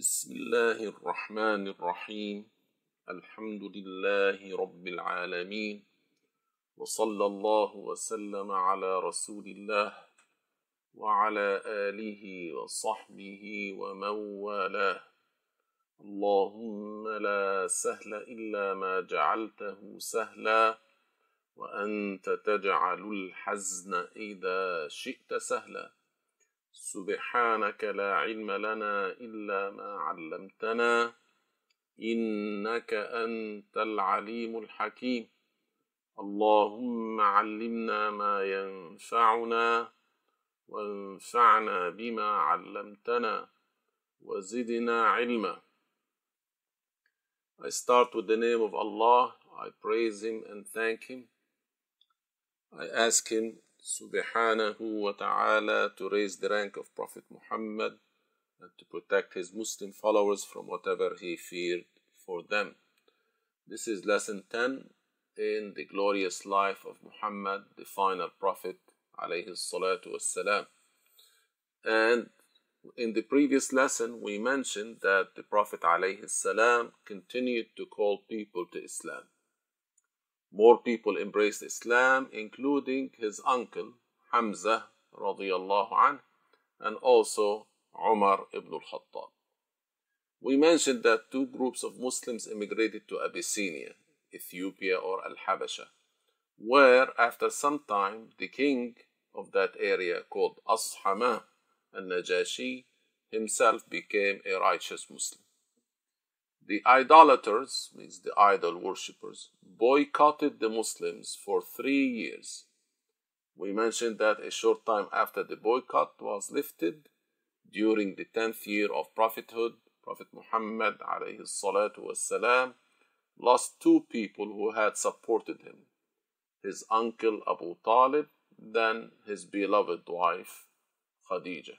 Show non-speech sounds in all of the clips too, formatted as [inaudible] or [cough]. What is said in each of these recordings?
بسم الله الرحمن الرحيم. الحمد لله رب العالمين. وصلى الله وسلم على رسول الله وعلى آله وصحبه ومن والاه اللهم لا سهل إلا ما جعلته سهلا وأنت تجعل الحزن إذا شئت سهلا. سبحانك لا علم لنا إلا ما علمتنا إنك أنت العليم الحكيم اللهم علمنا ما ينفعنا وانفعنا بما علمتنا وزدنا علما I start with the name of Allah. I praise Him and thank Him. I ask Him subhanahu wa ta'ala to raise the rank of Prophet Muhammad and to protect his Muslim followers from whatever he feared for them. This is lesson 10 in the glorious life of Muhammad, the final Prophet alayhi salatu wassalam. And in the previous lesson, we mentioned that the Prophet alayhi salam continued to call people to Islam. More people embraced Islam, including his uncle Hamza radiallahu anh, and also Umar ibn al-Khattab. We mentioned that two groups of Muslims immigrated to Abyssinia, Ethiopia or Al-Habasha, where after some time the king of that area called Ashama al-Najashi himself became a righteous Muslim. The idolaters, means the idol worshippers, boycotted the Muslims for three years. We mentioned that a short time after the boycott was lifted, during the tenth year of prophethood, Prophet Muhammad والسلام, lost two people who had supported him his uncle Abu Talib, then his beloved wife Khadija.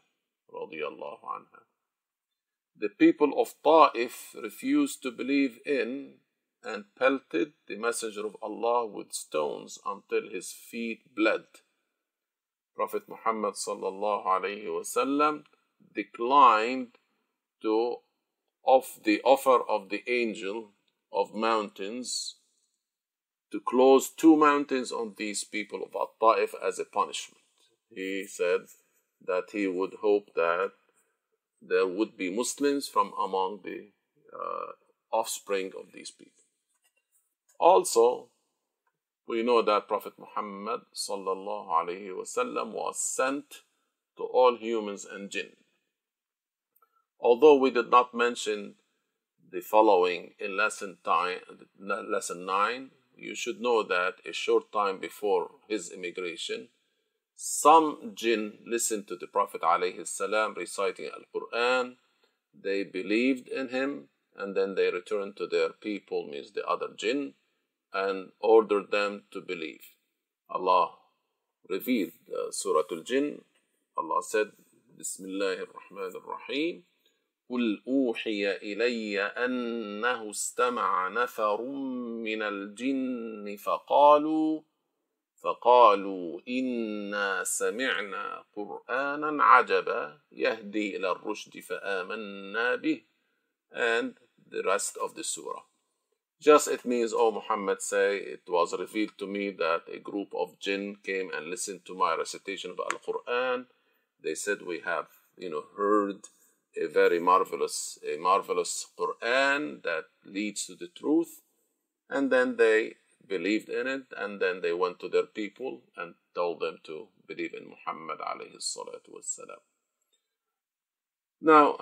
Radiallahu anha the people of Ta'if refused to believe in and pelted the Messenger of Allah with stones until his feet bled. Prophet Muhammad wasallam declined to of the offer of the angel of mountains to close two mountains on these people of Ta'if as a punishment. He said that he would hope that there would be Muslims from among the uh, offspring of these people. Also, we know that Prophet Muhammad sallallahu alaihi wasallam was sent to all humans and jinn. Although we did not mention the following in lesson time, lesson nine, you should know that a short time before his immigration, some jinn listened to the Prophet ﷺ reciting Al Quran, they believed in him, and then they returned to their people, means the other jinn, and ordered them to believe. Allah revealed uh, Surah Al Jinn. Allah said, Bismillah ar-Rahman ar-Rahim. قل أوحي إلي أنه استمع نفر من الجن فقالوا فقالوا إنا سمعنا قرآنا عجبا يهدي إلى الرشد فآمنا به and the rest of the surah. Just it means, O Muhammad, say, it was revealed to me that a group of jinn came and listened to my recitation of Al Quran. They said, We have, you know, heard a very marvelous, a marvelous Quran that leads to the truth. And then they believed in it, and then they went to their people and told them to believe in Muhammad alayhi salatu wassalam. Now,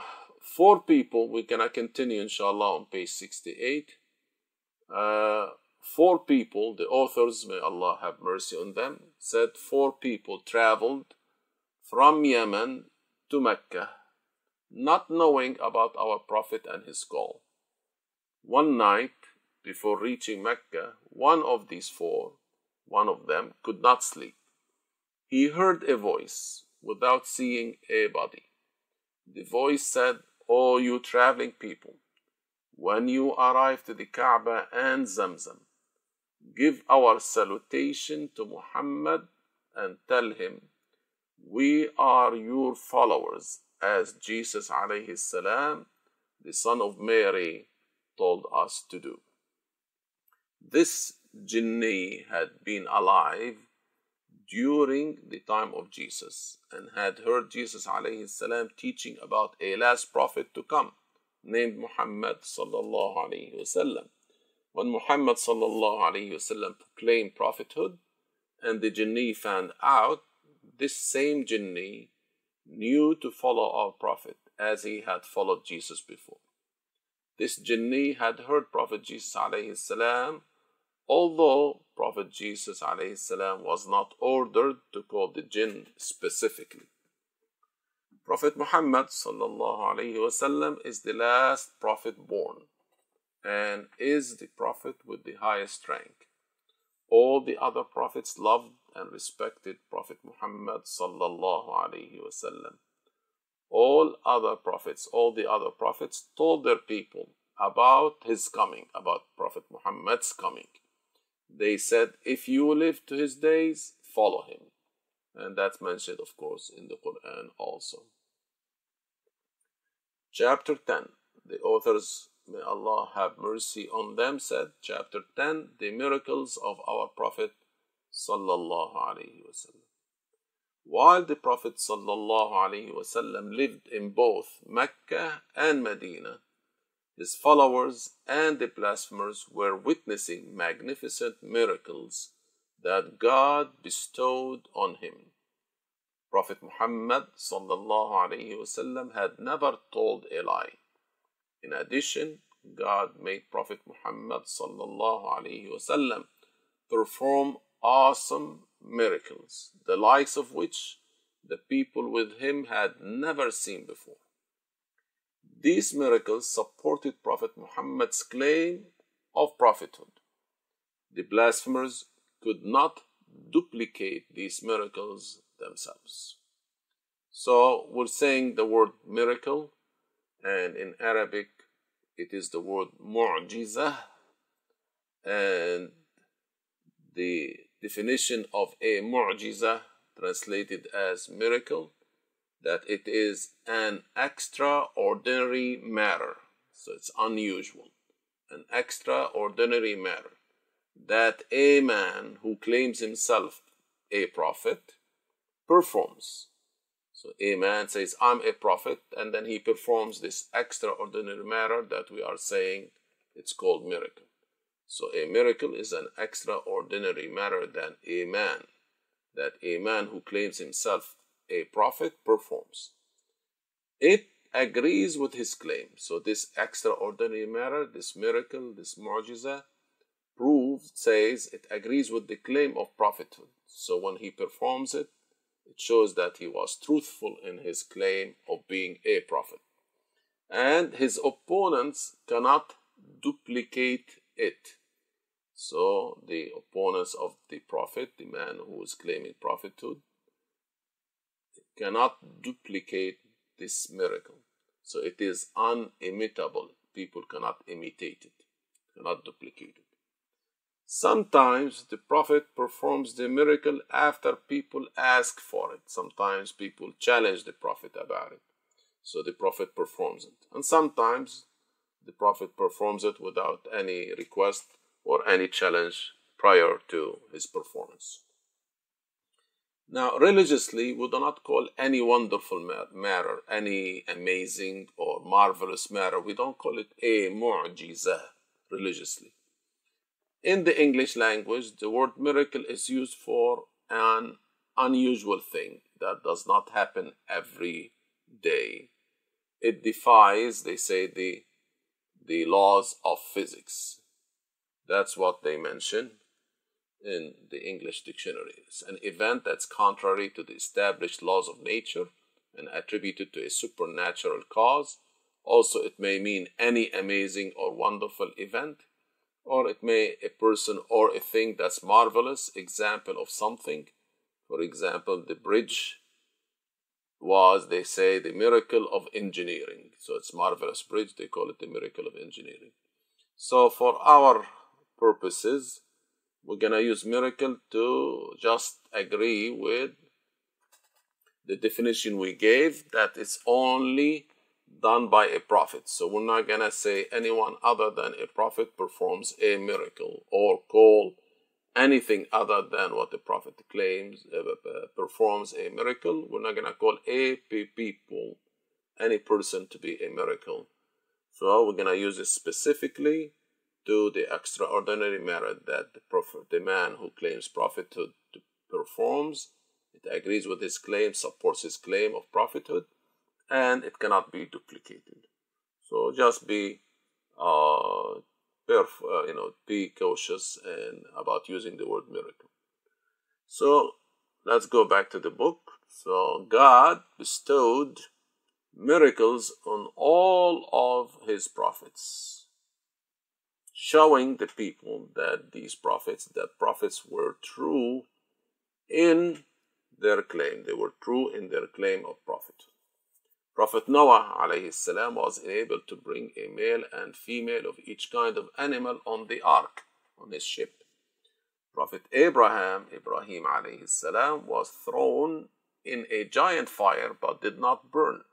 four people, we can continue inshallah on page 68. Uh, four people, the authors, may Allah have mercy on them, said four people traveled from Yemen to Mecca, not knowing about our Prophet and his call. One night, before reaching Mecca, one of these four, one of them, could not sleep. He heard a voice without seeing a body. The voice said, O you traveling people, when you arrive to the Kaaba and Zamzam, give our salutation to Muhammad and tell him, We are your followers, as Jesus alayhi salam the son of Mary, told us to do. This jinni had been alive during the time of Jesus and had heard Jesus السلام, teaching about a last prophet to come named Muhammad sallallahu alayhi wasallam. When Muhammad sallallahu alayhi wasallam proclaimed prophethood and the jinni found out, this same jinni knew to follow our prophet as he had followed Jesus before. This jinni had heard Prophet Jesus alayhi salam, although Prophet Jesus salam was not ordered to call the jinn specifically. Prophet Muhammad wasallam is the last prophet born and is the prophet with the highest rank. All the other prophets loved and respected Prophet Muhammad. All other prophets, all the other prophets told their people about his coming, about Prophet Muhammad's coming. They said, if you live to his days, follow him. And that's mentioned, of course, in the Quran also. Chapter 10. The authors, may Allah have mercy on them, said, Chapter 10, The Miracles of our Prophet sallallahu alaihi wasallam. While the Prophet sallallahu alaihi wasallam lived in both Mecca and Medina, his followers and the blasphemers were witnessing magnificent miracles that God bestowed on him. Prophet Muhammad had never told a lie. In addition, God made Prophet Muhammad wasallam perform awesome miracles, the likes of which the people with him had never seen before. These miracles supported Prophet Muhammad's claim of prophethood. The blasphemers could not duplicate these miracles themselves. So we're saying the word miracle, and in Arabic it is the word mu'jiza, and the definition of a mu'jiza translated as miracle that it is an extraordinary matter. So it's unusual. An extraordinary matter. That a man who claims himself a prophet performs. So a man says i'm a prophet and then he performs this extraordinary matter that we are saying it's called miracle. So a miracle is an extraordinary matter than a man, that a man who claims himself a prophet performs. It agrees with his claim. So this extraordinary matter, this miracle, this mu'jiza, proves, says it agrees with the claim of prophethood. So when he performs it, it shows that he was truthful in his claim of being a prophet. And his opponents cannot duplicate it. So the opponents of the prophet, the man who is claiming prophethood, cannot duplicate this miracle. So it is unimitable. People cannot imitate it, cannot duplicate it. Sometimes the prophet performs the miracle after people ask for it. Sometimes people challenge the prophet about it. So the prophet performs it. And sometimes the prophet performs it without any request or any challenge prior to his performance. Now, religiously, we do not call any wonderful matter, any amazing or marvelous matter, we don't call it a mu'jiza religiously. In the English language, the word miracle is used for an unusual thing that does not happen every day. It defies, they say, the, the laws of physics. That's what they mention in the English dictionary. It's an event that's contrary to the established laws of nature and attributed to a supernatural cause. Also, it may mean any amazing or wonderful event, or it may a person or a thing that's marvelous, example of something. For example, the bridge was, they say, the miracle of engineering. So it's marvelous bridge, they call it the miracle of engineering. So for our purposes, we're to use miracle to just agree with the definition we gave that it's only done by a prophet. So we're not to say anyone other than a prophet performs a miracle or call anything other than what the prophet claims uh, uh performs a miracle. We're not to call a people, any person to be a miracle. So we're to use it specifically to the extraordinary merit that the prophet, the man who claims prophethood performs. It agrees with his claim, supports his claim of prophethood, and it cannot be duplicated. So just be, uh, perf- uh, you know, be cautious and about using the word miracle. So let's go back to the book. So God bestowed miracles on all of his prophets, showing the people that these prophets, that prophets were true in their claim. They were true in their claim of prophethood. Prophet Noah alayhi salam was enabled to bring a male and female of each kind of animal on the ark, on his ship. Prophet Abraham, Ibrahim alayhi salam, was thrown in a giant fire but did not burn.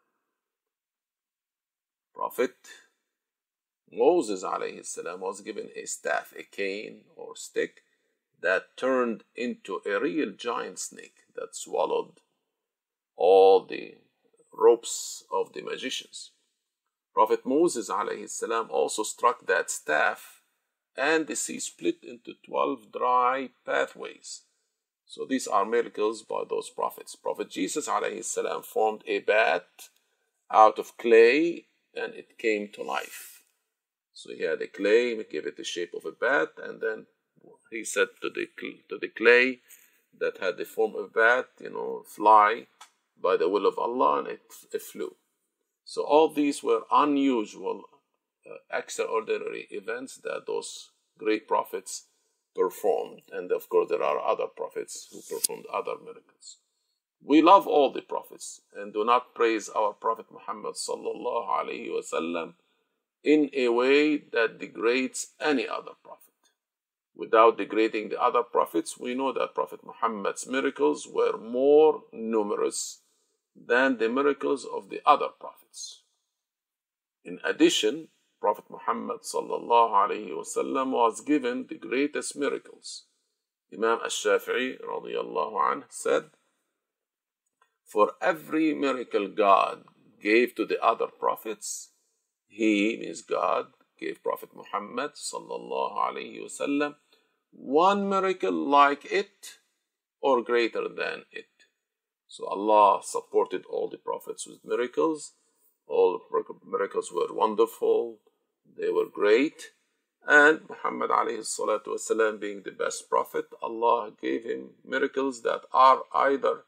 Prophet Moses alayhi salam was given a staff, a cane or stick that turned into a real giant snake that swallowed all the ropes of the magicians. Prophet Moses السلام, also struck that staff and the sea split into 12 dry pathways. So these are miracles by those prophets. Prophet Jesus السلام, formed a bat out of clay and it came to life. So he had a clay, he gave it the shape of a bat, and then he said to the, to the clay that had the form of a bat, you know, fly by the will of Allah and it, it flew. So all these were unusual, uh, extraordinary events that those great prophets performed. And of course, there are other prophets who performed other miracles. We love all the prophets and do not praise our Prophet Muhammad sallallahu alaihi wasallam in a way that degrades any other prophet. Without degrading the other prophets, we know that Prophet Muhammad's miracles were more numerous than the miracles of the other prophets. In addition, Prophet Muhammad wasallam was given the greatest miracles. Imam Ash-Shafi'i radiallahu said, For every miracle God gave to the other prophets, He, means God, gave Prophet Muhammad sallallahu alayhi wasallam one miracle like it or greater than it. So Allah supported all the prophets with miracles. All miracles were wonderful. They were great. And Muhammad والسلام, being the best prophet, Allah gave him miracles that are either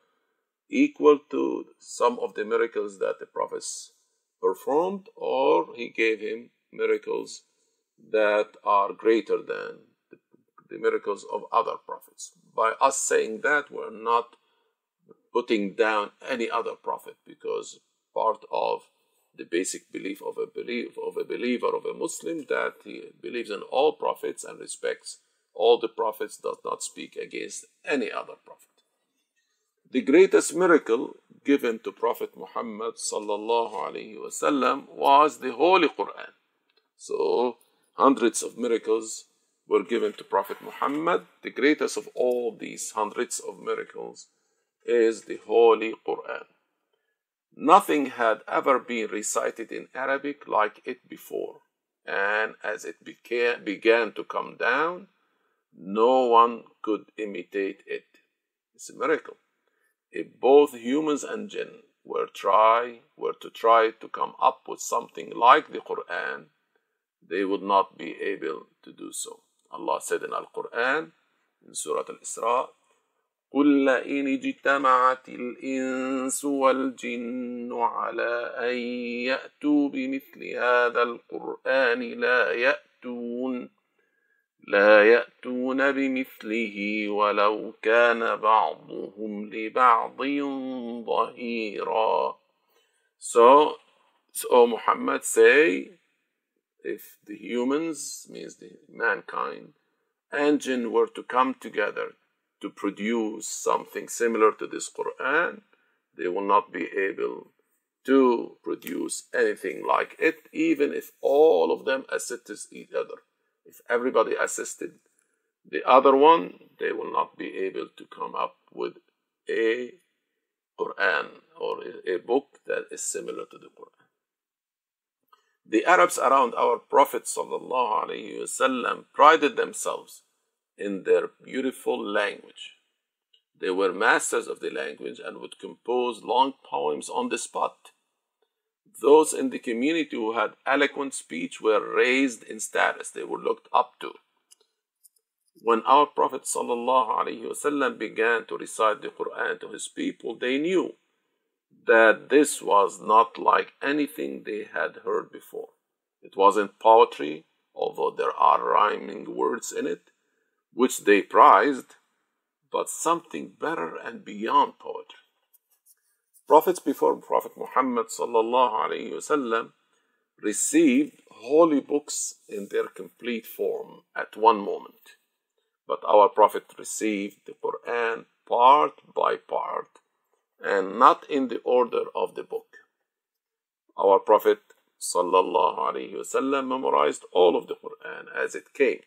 equal to some of the miracles that the prophets performed, or he gave him miracles that are greater than the, the miracles of other prophets. By us saying that, we're not putting down any other prophet because part of the basic belief of a belief of a believer of a Muslim that he believes in all prophets and respects all the prophets does not speak against any other prophet. The greatest miracle given to Prophet Muhammad sallallahu alaihi wasallam was the Holy Quran. So hundreds of miracles were given to Prophet Muhammad. The greatest of all these hundreds of miracles is the Holy Quran. Nothing had ever been recited in Arabic like it before, and as it began, began to come down, no one could imitate it. It's a miracle. If both humans and jinn were try were to try to come up with something like the Quran, they would not be able to do so. Allah said in Al Quran in Surah Al Isra, قل لئن اجتمعت الإنس والجن على أن يأتوا بمثل هذا القرآن لا يأتون لا يأتون بمثله ولو كان بعضهم لبعض ظهيرا So, so Muhammad say, if the humans, means the mankind, and jinn were to come together to produce something similar to this Quran, they will not be able to produce anything like it, even if all of them assisted each other. If everybody assisted the other one, they will not be able to come up with a Quran or a book that is similar to the Quran. The Arabs around our Prophet وسلم, prided themselves in their beautiful language. They were masters of the language and would compose long poems on the spot. those in the community who had eloquent speech were raised in status, they were looked up to. When our Prophet ﷺ began to recite the Quran to his people, they knew that this was not like anything they had heard before. It wasn't poetry, although there are rhyming words in it, which they prized, but something better and beyond poetry Prophets before Prophet Muhammad وسلم, received holy books in their complete form at one moment. But our Prophet received the Quran part by part and not in the order of the book. Our Prophet وسلم, memorized all of the Quran as it came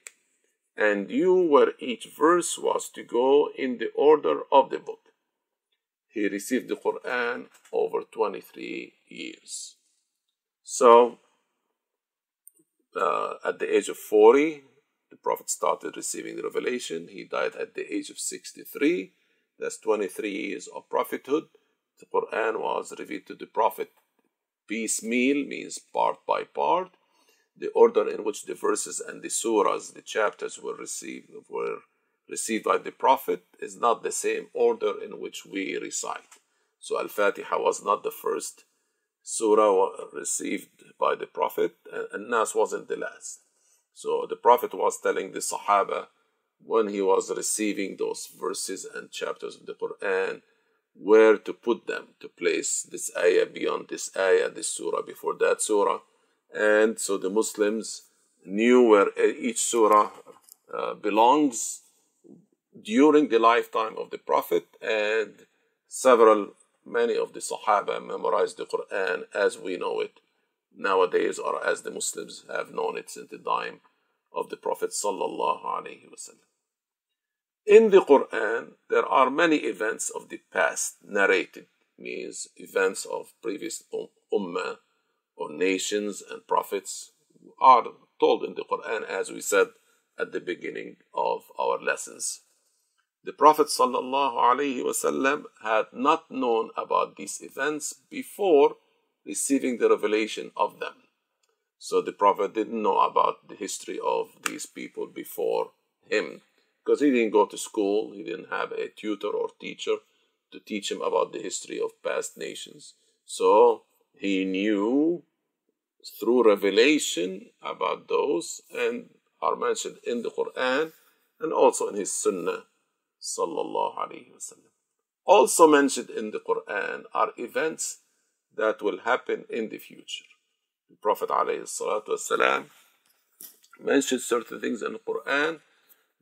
and knew where each verse was to go in the order of the book. He received the Quran over 23 years. So, uh, at the age of 40, the Prophet started receiving the revelation. He died at the age of 63. That's 23 years of prophethood. The Quran was revealed to the Prophet piecemeal, means part by part. The order in which the verses and the surahs, the chapters were received, were received by the Prophet is not the same order in which we recite. So Al Fatiha was not the first surah received by the Prophet, and Nas wasn't the last. So the Prophet was telling the Sahaba when he was receiving those verses and chapters of the Quran where to put them, to place this ayah beyond this ayah, this surah before that surah. And so the Muslims knew where each surah uh, belongs during the lifetime of the Prophet, and several, many of the Sahaba memorized the Quran as we know it nowadays or as the Muslims have known it since the time of the Prophet. In the Quran, there are many events of the past narrated, means events of previous um, ummah or nations and prophets are told in the Quran, as we said at the beginning of our lessons. The Prophet ﷺ had not known about these events before receiving the revelation of them. So the Prophet didn't know about the history of these people before him because he didn't go to school, he didn't have a tutor or teacher to teach him about the history of past nations. So he knew through revelation about those and are mentioned in the Quran and also in his Sunnah Sallallahu Alaihi Wasallam. Also mentioned in the Quran are events that will happen in the future. The Prophet والسلام, mentioned certain things in the Quran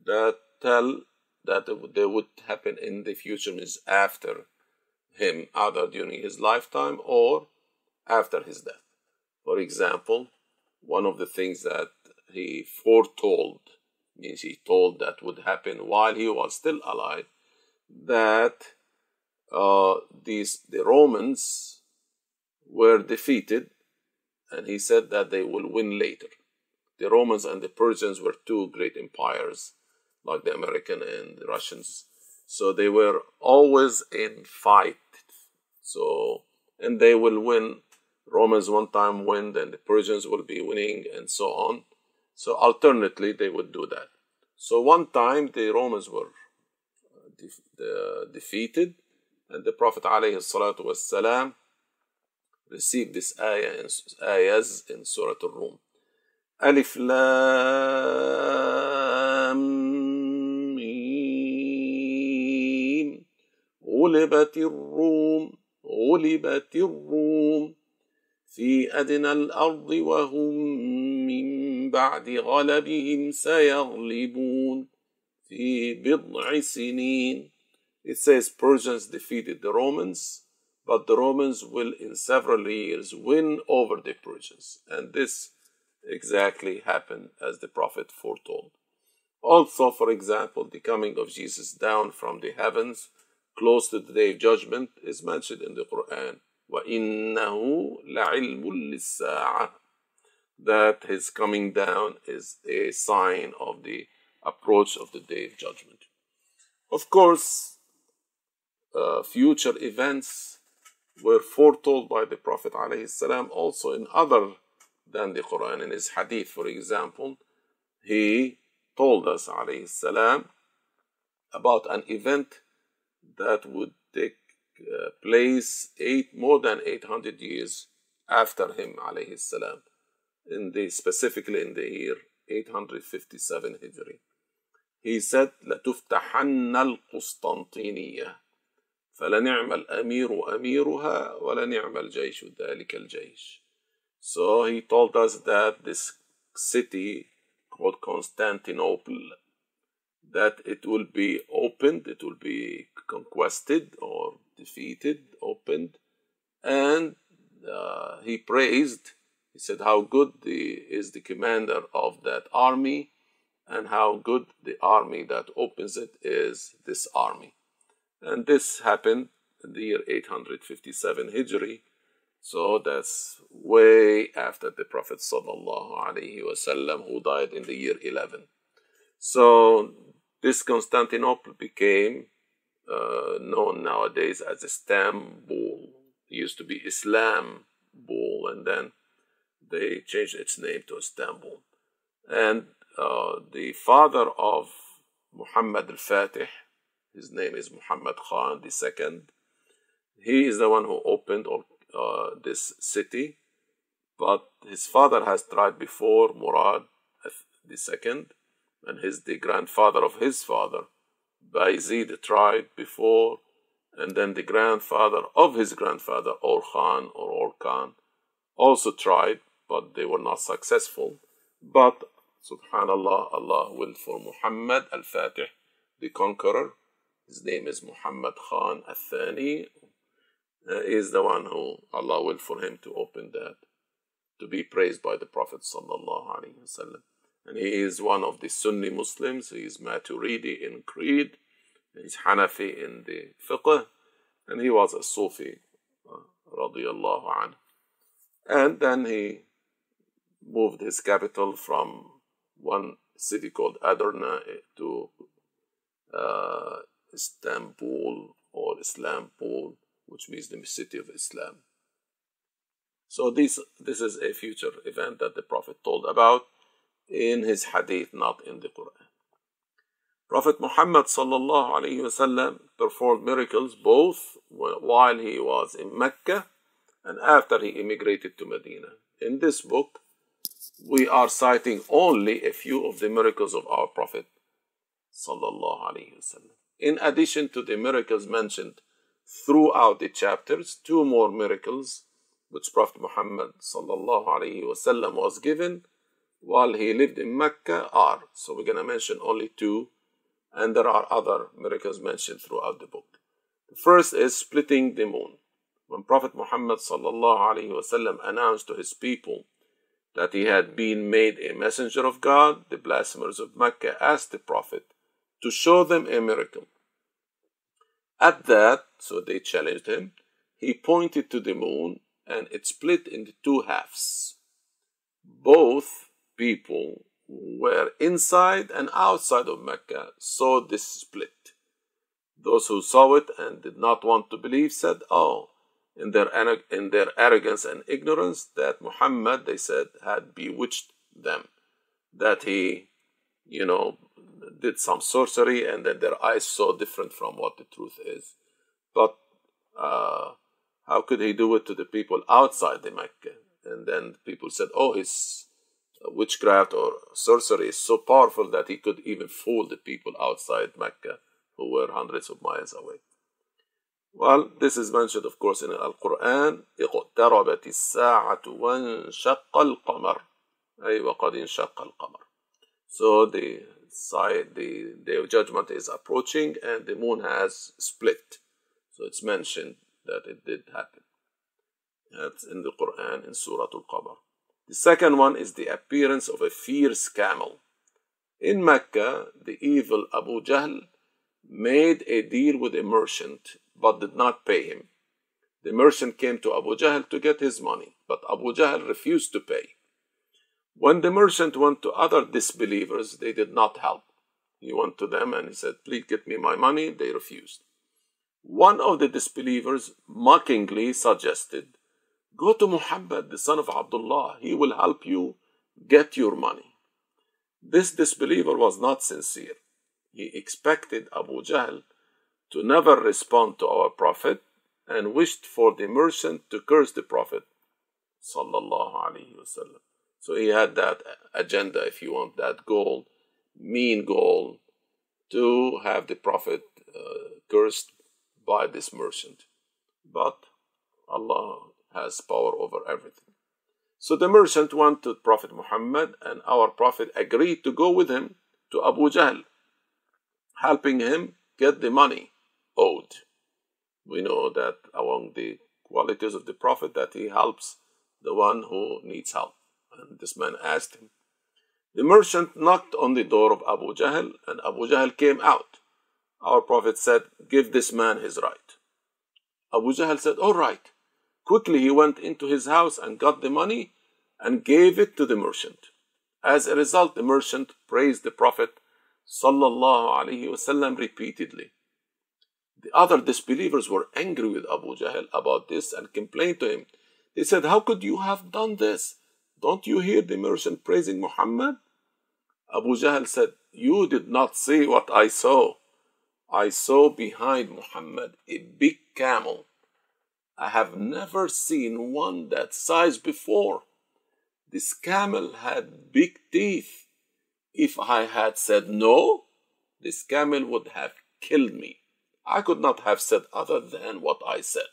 that tell that they would happen in the future, means after him, either during his lifetime or after his death. For example, one of the things that he foretold means he told that would happen while he was still alive that uh, these the Romans were defeated and he said that they will win later. The Romans and the Persians were two great empires, like the American and the Russians. So they were always in fight. So, and they will win. Romans one time win, then the Persians will be winning, and so on. So alternately, they would do that. So one time the Romans were de- defeated, and the Prophet ﷺ received this ayah in, ayahs in Surah Al-Rum. Alif Lam Mim غلبت الروم غلبت الروم في أدنى الأرض وهم من بعد غلبهم سيغلبون في بضع سنين It says Persians defeated the Romans but the Romans will in several years win over the Persians. And this exactly happened as the Prophet foretold. Also, for example, the coming of Jesus down from the heavens close to the day of judgment is mentioned in the Quran. وَإِنَّهُ لَعِلْمٌ لِلسَّاعَةِ That his coming down is a sign of the approach of the day of judgment. Of course, uh, future events were foretold by the Prophet ﷺ also in other than the Quran. In his hadith, for example, he told us السلام, about an event that would take uh, place eight, more than 800 years after him السلام, in the, specifically in the year 857 Hijri. He said لتفتحن القسطنطينية فلنعم الأمير أميرها ولنعم الجيش ذلك الجيش So he told us that this city called Constantinople, that it will be opened, it will be conquested or defeated, opened, and uh, he praised, he said how good the, is the commander of that army and how good the army that opens it is this army. And this happened in the year 857 Hijri. So that's way after the Prophet wasallam, who died in the year 11. So this Constantinople became uh, known nowadays as Istanbul. It used to be Islambul, and then they changed its name to Istanbul. And uh, the father of Muhammad al-Fatih, his name is Muhammad Khan II. He is the one who opened uh, this city, but his father has tried before, Murad II, and his the grandfather of his father, Bayezid, tried before, and then the grandfather of his grandfather, Orkhan or Orkan, also tried, but they were not successful. But Subhanallah, Allah will for Muhammad al-Fatih, the conqueror, his name is Muhammad Khan al-Thani, uh, is the one who Allah will for him to open that, to be praised by the Prophet sallallahu alaihi wasallam. And he is one of the Sunni Muslims. He is Maturidi in creed. He's Hanafi in the fiqh, and he was a Sufi, uh, radiyallahu anhu. And then he moved his capital from one city called Adarna to uh, Istanbul or Islampol, which means the city of Islam. So this this is a future event that the Prophet told about in his hadith, not in the Quran. Prophet Muhammad wasallam performed miracles both while he was in Mecca and after he immigrated to Medina. In this book, we are citing only a few of the miracles of our Prophet. In addition to the miracles mentioned throughout the chapters, two more miracles which Prophet Muhammad was given while he lived in Mecca are. So we're going to mention only two, and there are other miracles mentioned throughout the book. The first is splitting the moon. When Prophet Muhammad announced to his people that he had been made a messenger of God, the blasphemers of Mecca asked the Prophet to show them a miracle. At that, so they challenged him, he pointed to the moon and it split into two halves. Both people were inside and outside of Mecca saw this split. Those who saw it and did not want to believe said, Oh, in their, in their arrogance and ignorance, that Muhammad, they said, had bewitched them, that he, you know, did some sorcery and then their eyes saw different from what the truth is. But uh, how could he do it to the people outside the Mecca? And then people said, oh, his witchcraft or sorcery is so powerful that he could even fool the people outside Mecca who were hundreds of miles away. Well, this is mentioned, of course, in Al Quran. اقتربت الساعة وانشق القمر أي وقد انشق القمر. So the side, the day of judgment is approaching and the moon has split. So it's mentioned that it did happen. That's in the Quran in Surah Al-Qamar. The second one is the appearance of a fierce camel. In Mecca, the evil Abu Jahl made a deal with a merchant but did not pay him. The merchant came to Abu Jahl to get his money, but Abu Jahl refused to pay. When the merchant went to other disbelievers, they did not help. He went to them and he said, Please get me my money. They refused. One of the disbelievers mockingly suggested, Go to Muhammad, the son of Abdullah. He will help you get your money. This disbeliever was not sincere. He expected Abu Jahl to never respond to our Prophet and wished for the merchant to curse the Prophet. So he had that agenda, if you want, that goal, mean goal, to have the Prophet uh, cursed by this merchant. But Allah has power over everything. So the merchant went to Prophet Muhammad, and our Prophet agreed to go with him to Abu Jahl, helping him get the money owed. We know that among the qualities of the Prophet that he helps the one who needs help. And this man asked him. The merchant knocked on the door of Abu Jahl, and Abu Jahl came out. Our Prophet said, Give this man his right. Abu Jahl said, All right. Quickly he went into his house and got the money and gave it to the merchant. As a result, the merchant praised the Prophet sallallahu alaihi wasallam repeatedly. The other disbelievers were angry with Abu Jahl about this and complained to him. They said, How could you have done this? Don't you hear the merchant praising Muhammad? Abu Jahl said, You did not see what I saw. I saw behind Muhammad a big camel. I have never seen one that size before. This camel had big teeth. If I had said no, this camel would have killed me. I could not have said other than what I said.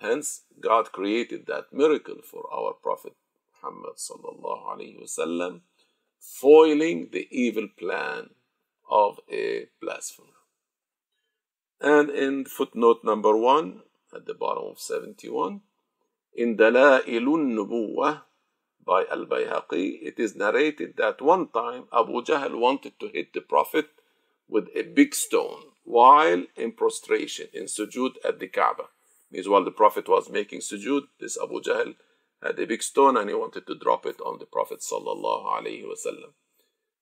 Hence, God created that miracle for our Prophet Muhammad sallallahu foiling the evil plan of a blasphemer. And in footnote number one, at the bottom of 71, in Dalailun Nubuwah by Al Bayhaqi, it is narrated that one time Abu Jahl wanted to hit the Prophet with a big stone while in prostration, in sujood at the Kaaba. Means while the Prophet was making sujood, this Abu Jahl had a big stone and he wanted to drop it on the Prophet sallallahu alaihi wasallam.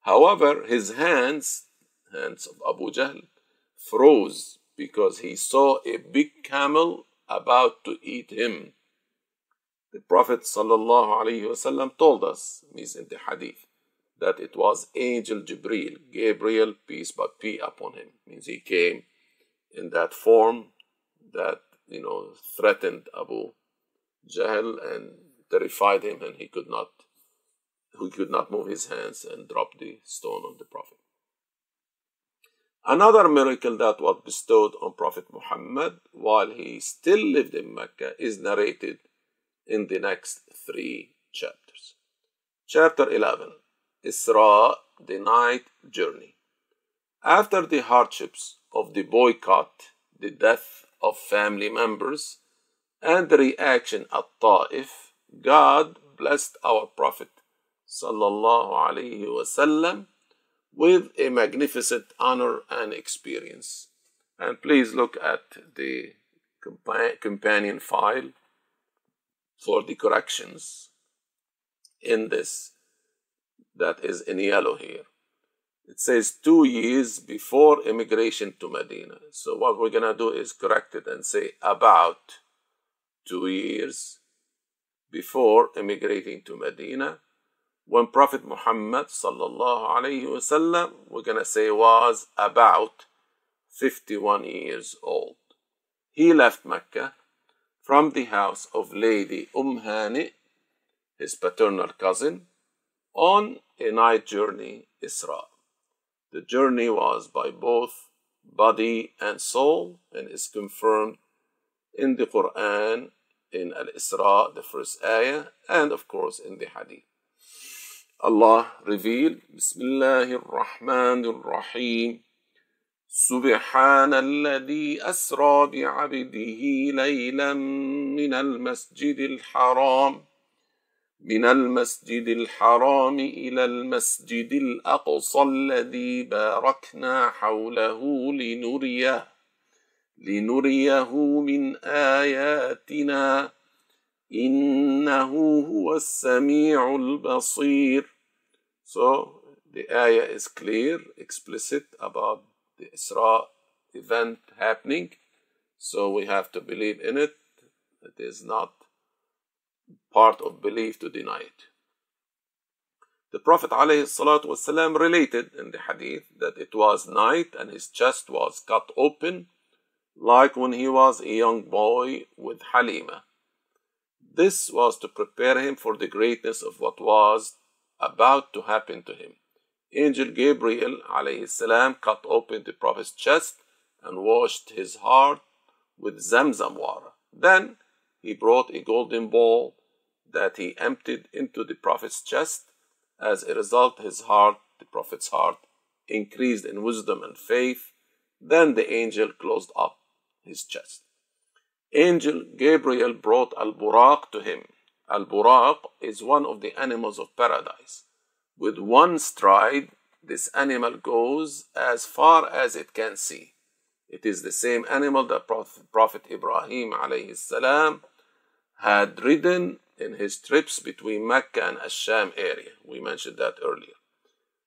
However, his hands, hands of Abu Jahl, froze because he saw a big camel about to eat him. The Prophet sallallahu alaihi wasallam told us, means in the hadith, that it was Angel Jibril, Gabriel, peace but be upon him. Means he came in that form that you know threatened Abu Jahl and terrified him, and he could not he could not move his hands and drop the stone on the Prophet. Another miracle that was bestowed on Prophet Muhammad while he still lived in Mecca is narrated in the next three chapters. Chapter 11 Isra, the night journey. After the hardships of the boycott, the death of family members, and the reaction at Ta'if, God blessed our Prophet wasallam with a magnificent honor and experience. And please look at the companion file for the corrections in this that is in yellow here. It says two years before immigration to Medina. So what we're gonna do is correct it and say about two years before immigrating to Medina. When Prophet Muhammad sallallahu alaihi wasallam, we're gonna say was about 51 years old. He left Mecca from the house of Lady Umm Hani, his paternal cousin, on a night journey, Isra. The journey was by both body and soul and is confirmed in the Quran, in Al Isra, the first ayah, and of course in the Hadith. Allah revealed, Bismillah ar-Rahman ar-Rahim. سبحان الذي أسرى بعبده ليلا من المسجد الحرام من المسجد الحرام إلى المسجد الأقصى الذي باركنا حوله لنريه لنريه من آياتنا إنه هو السميع البصير So the ayah is clear, explicit about the Isra event happening. So we have to believe in it. It is not part of belief to deny it. The Prophet ﷺ related in the hadith that it was night and his chest was cut open like when he was a young boy with Halima. This was to prepare him for the greatness of what was about to happen to him. Angel Gabriel السلام, cut open the Prophet's chest and washed his heart with Zamzam water. Then he brought a golden bowl that he emptied into the Prophet's chest. As a result, his heart, the Prophet's heart, increased in wisdom and faith. Then the angel closed up his chest. Angel Gabriel brought Al Buraq to him. Al Buraq is one of the animals of paradise. With one stride, this animal goes as far as it can see. It is the same animal that Prophet Ibrahim had ridden in his trips between Mecca and Asham area. We mentioned that earlier.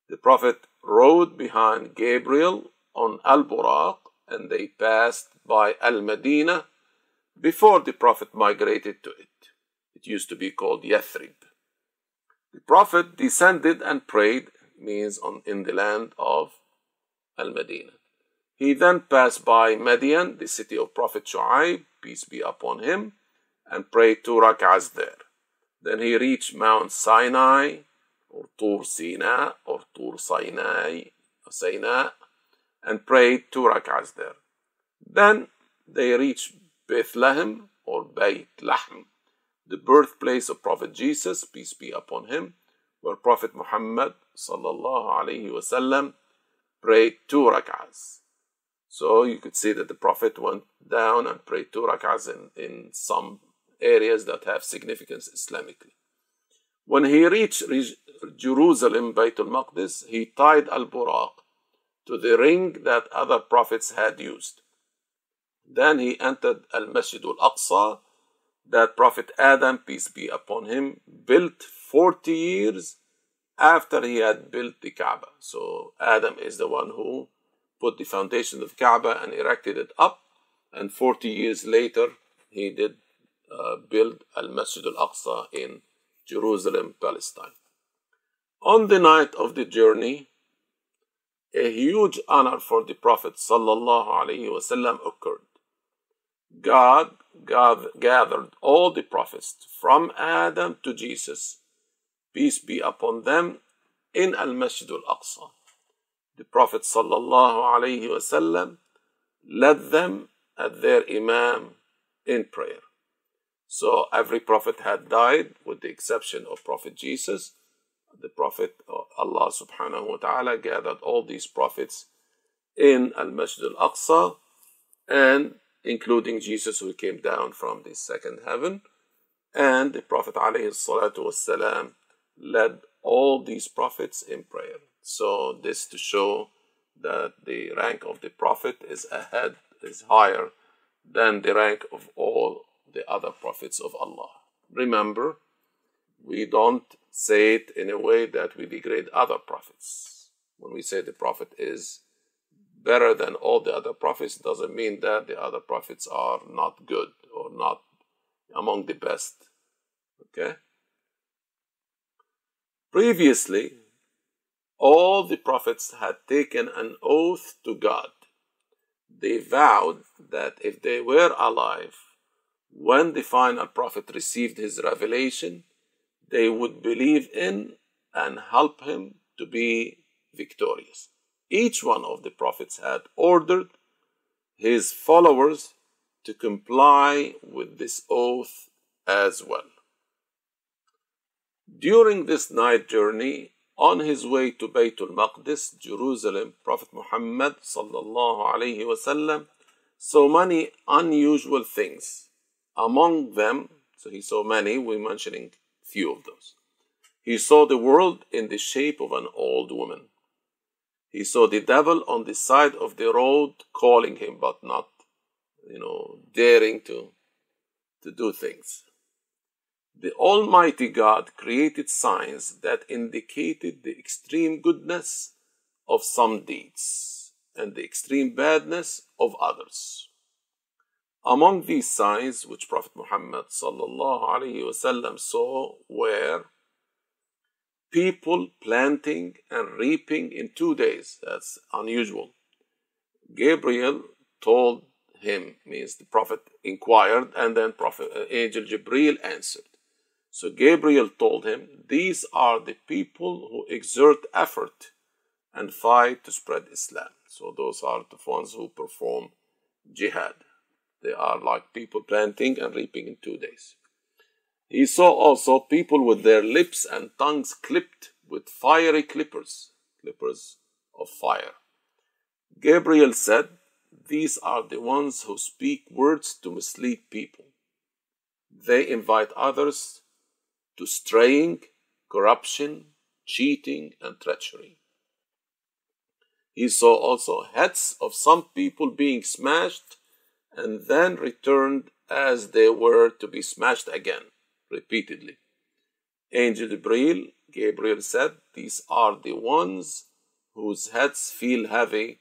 The Prophet rode behind Gabriel on Al Buraq and they passed by Al Medina before the Prophet migrated to it. It used to be called Yathrib. The Prophet descended and prayed, means on, in the land of Al Medina. He then passed by Madian, the city of Prophet Shu'aib, peace be upon him, and prayed two rak'ahs there. Then he reached Mount Sinai, or Tur Sina, or Tur Sinai, Sinai, and prayed two rak'ahs there. Then they reached Bethlehem, or Beit Lahm, the birthplace of Prophet Jesus, peace be upon him, where Prophet Muhammad sallallahu alaihi wasallam prayed two rak'ahs. So you could see that the Prophet went down and prayed two rak'ahs in, in some areas that have significance Islamically. When he reached Jerusalem, Baytul Maqdis, he tied Al Buraq to the ring that other prophets had used. Then he entered Al Masjid al Aqsa that Prophet Adam, peace be upon him, built 40 years after he had built the Kaaba. So Adam is the one who put the foundation of Kaaba and erected it up, and 40 years later he did uh, build Al Masjid al Aqsa in Jerusalem, Palestine. On the night of the journey, a huge honor for the Prophet ﷺ occurred. God gathered all the prophets from Adam to Jesus, peace be upon them, in Al Masjid al Aqsa. The Prophet ﷺ led them at their Imam in prayer. So every prophet had died with the exception of Prophet Jesus. The Prophet, Allah subhanahu wa ta'ala, gathered all these prophets in Al Masjid al Aqsa and including Jesus who came down from the second heaven. And the Prophet والسلام, led all these prophets in prayer. So this to show that the rank of the Prophet is ahead, is higher than the rank of all the other prophets of Allah. Remember, we don't say it in a way that we degrade other prophets. When we say the Prophet is better than all the other prophets it doesn't mean that the other prophets are not good or not among the best. Okay? Previously, all the prophets had taken an oath to God. They vowed that if they were alive when the final prophet received his revelation, they would believe in and help him to be victorious each one of the prophets had ordered his followers to comply with this oath as well. During this night journey, on his way to Baytul Maqdis, Jerusalem, Prophet Muhammad sallallahu alaihi wasallam saw many unusual things. Among them, so he saw many, we're mentioning few of those. He saw the world in the shape of an old woman. He saw the devil on the side of the road calling him, but not, you know, daring to, to do things. The Almighty God created signs that indicated the extreme goodness of some deeds and the extreme badness of others. Among these signs which Prophet Muhammad wasallam saw were people planting and reaping in two days. That's unusual. Gabriel told him, means the Prophet inquired, and then Prophet uh, Angel Jibril answered. So Gabriel told him, These are the people who exert effort and fight to spread Islam. So those are the ones who perform jihad. They are like people planting and reaping in two days. He saw also people with their lips and tongues clipped with fiery clippers, clippers of fire. Gabriel said, These are the ones who speak words to mislead people. They invite others to straying, corruption, cheating, and treachery. He saw also heads of some people being smashed and then returned as they were to be smashed again repeatedly. Angel Gabriel, Gabriel said, These are the ones whose heads feel heavy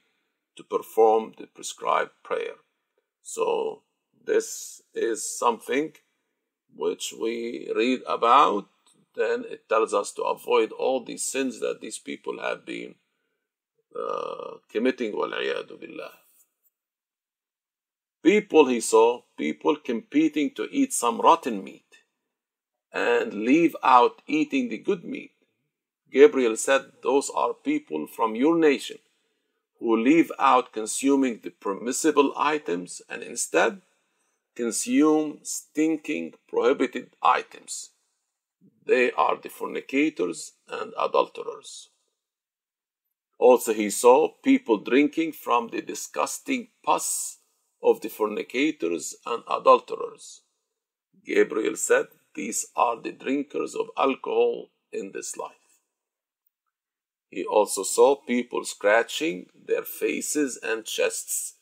to perform the prescribed prayer. So, this is something which we read about, then it tells us to avoid all these sins that these people have been uh, committing. billah. People he saw, people competing to eat some rotten meat and leave out eating the good meat. Gabriel said, Those are people from your nation who leave out consuming the permissible items and instead consume stinking prohibited items. They are the fornicators and adulterers. Also, he saw people drinking from the disgusting pus of the fornicators and adulterers. Gabriel said, these are the drinkers of alcohol in this life. He also saw people scratching their faces and chests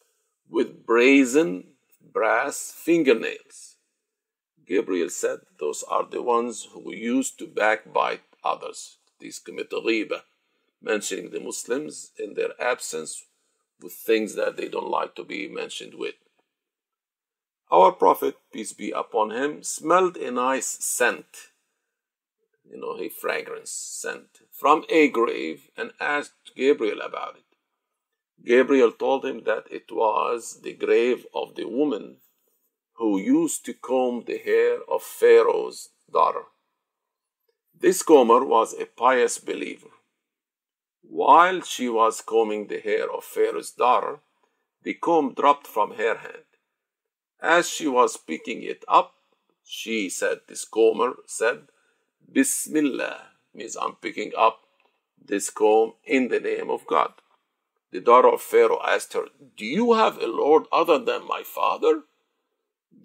with brazen brass fingernails. Gabriel said, Those are the ones who used to backbite others. These commit ghiba, mentioning the Muslims in their absence with things that they don't like to be mentioned with. Our Prophet, peace be upon him, smelled a nice scent, you know, a fragrance scent from a grave and asked Gabriel about it. Gabriel told him that it was the grave of the woman who used to comb the hair of Pharaoh's daughter. This comber was a pious believer. While she was combing the hair of Pharaoh's daughter, the comb dropped from her hand. As she was picking it up, she said, this comber said, Bismillah, means I'm picking up this comb in the name of God. The daughter of Pharaoh asked her, Do you have a Lord other than my father?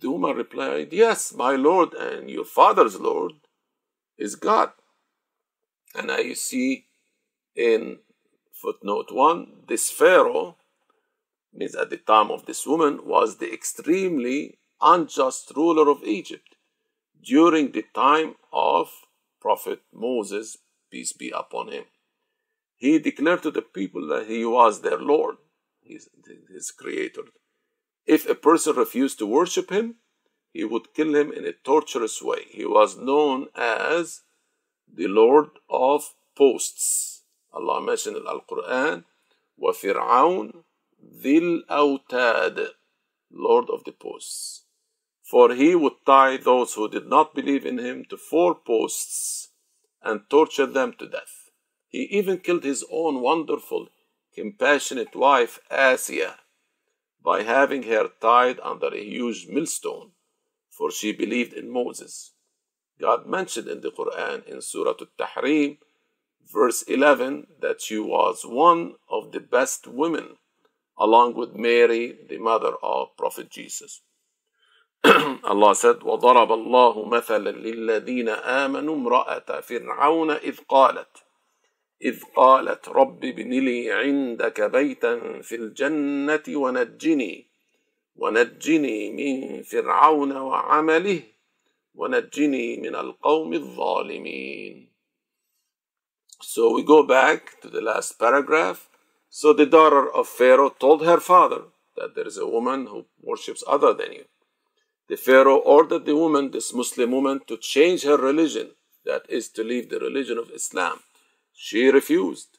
The woman replied, Yes, my Lord and your father's Lord is God. And now you see in footnote 1, this Pharaoh means at the time of this woman, was the extremely unjust ruler of Egypt during the time of Prophet Moses, peace be upon him. He declared to the people that he was their Lord, his, his creator. If a person refused to worship him, he would kill him in a torturous way. He was known as the Lord of Posts. Allah mentioned in Al Quran, وَفِرْعَوْنَ Dhil Autad, Lord of the Posts. For he would tie those who did not believe in him to four posts and torture them to death. He even killed his own wonderful, compassionate wife, Asiya, by having her tied under a huge millstone, for she believed in Moses. God mentioned in the Quran in Surah Al-Tahrim, verse 11 that she was one of the best women, along with Mary, the mother of Prophet Jesus. [clears throat] Allah said, وضرب الله مثلا للذين آمنوا امرأة فرعون إذ قالت إذ قالت رب ابن لي عندك بيتا في الجنة ونجني ونجني من فرعون وعمله ونجني من القوم الظالمين So we go back to the last paragraph. So the daughter of Pharaoh told her father that there is a woman who worships other than you. The Pharaoh ordered the woman, this Muslim woman, to change her religion, that is, to leave the religion of Islam. She refused.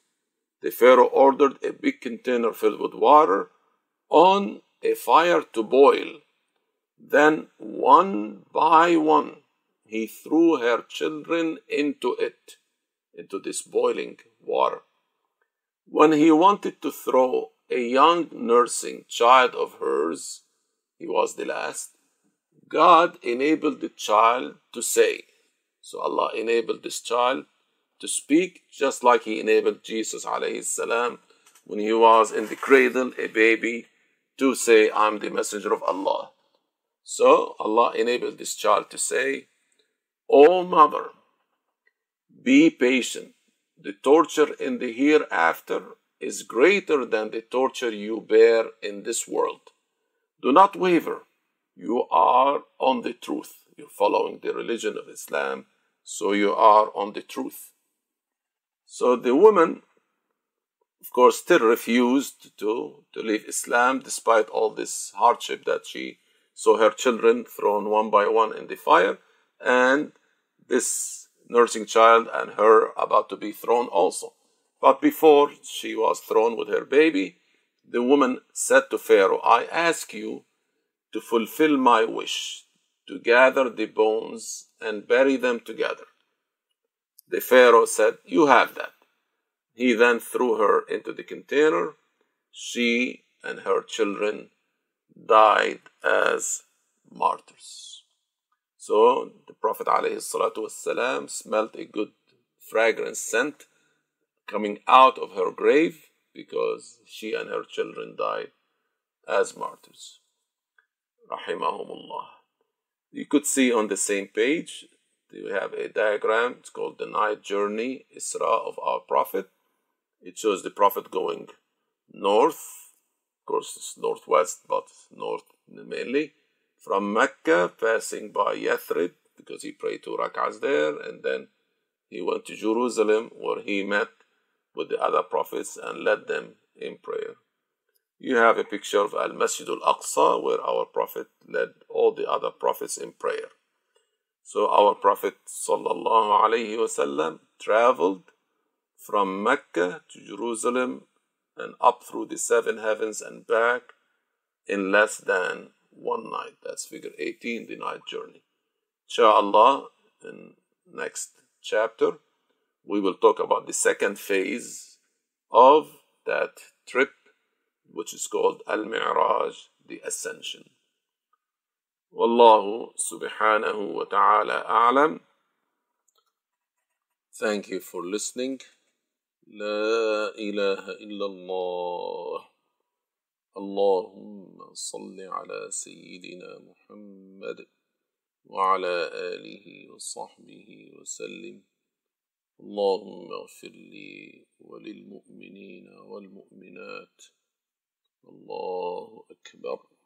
The Pharaoh ordered a big container filled with water on a fire to boil. Then, one by one, he threw her children into it, into this boiling water. When he wanted to throw a young nursing child of hers, he was the last, God enabled the child to say. So Allah enabled this child to speak just like He enabled Jesus alayhi when he was in the cradle, a baby, to say, I'm the messenger of Allah. So Allah enabled this child to say, O mother, be patient. The torture in the hereafter is greater than the torture you bear in this world. Do not waver you are on the truth. You're following the religion of Islam, so you are on the truth. So the woman, of course, still refused to, to leave Islam despite all this hardship that she saw her children thrown one by one in the fire, and this nursing child and her about to be thrown also. But before she was thrown with her baby, the woman said to Pharaoh, I ask you to fulfill my wish to gather the bones and bury them together. The Pharaoh said, You have that. He then threw her into the container. She and her children died as martyrs. So the Prophet ﷺ smelled a good fragrance scent coming out of her grave because she and her children died as martyrs rahimahumullah. You could see on the same page, we have a diagram, it's called the night journey, Isra of our Prophet. It shows the Prophet going north, of course it's northwest, but north mainly, from Mecca, passing by Yathrib, because he prayed two rak'ahs there, and then he went to Jerusalem, where he met with the other prophets and led them in prayer. You have a picture of Al Masjid al Aqsa where our Prophet led all the other prophets in prayer. So our Prophet wasallam traveled from Mecca to Jerusalem and up through the seven heavens and back in less than one night. That's figure 18, the night journey. Inshallah, in next chapter, we will talk about the second phase of that trip which is called Al-Mi'raj, the Ascension. Wallahu subhanahu wa ta'ala a'lam. Thank you for listening. لا إله إلا الله اللهم صل على سيدنا محمد وعلى آله وصحبه وسلم. اللهم اغفر لي وللمؤمنين والمؤمنات. الله أكبر.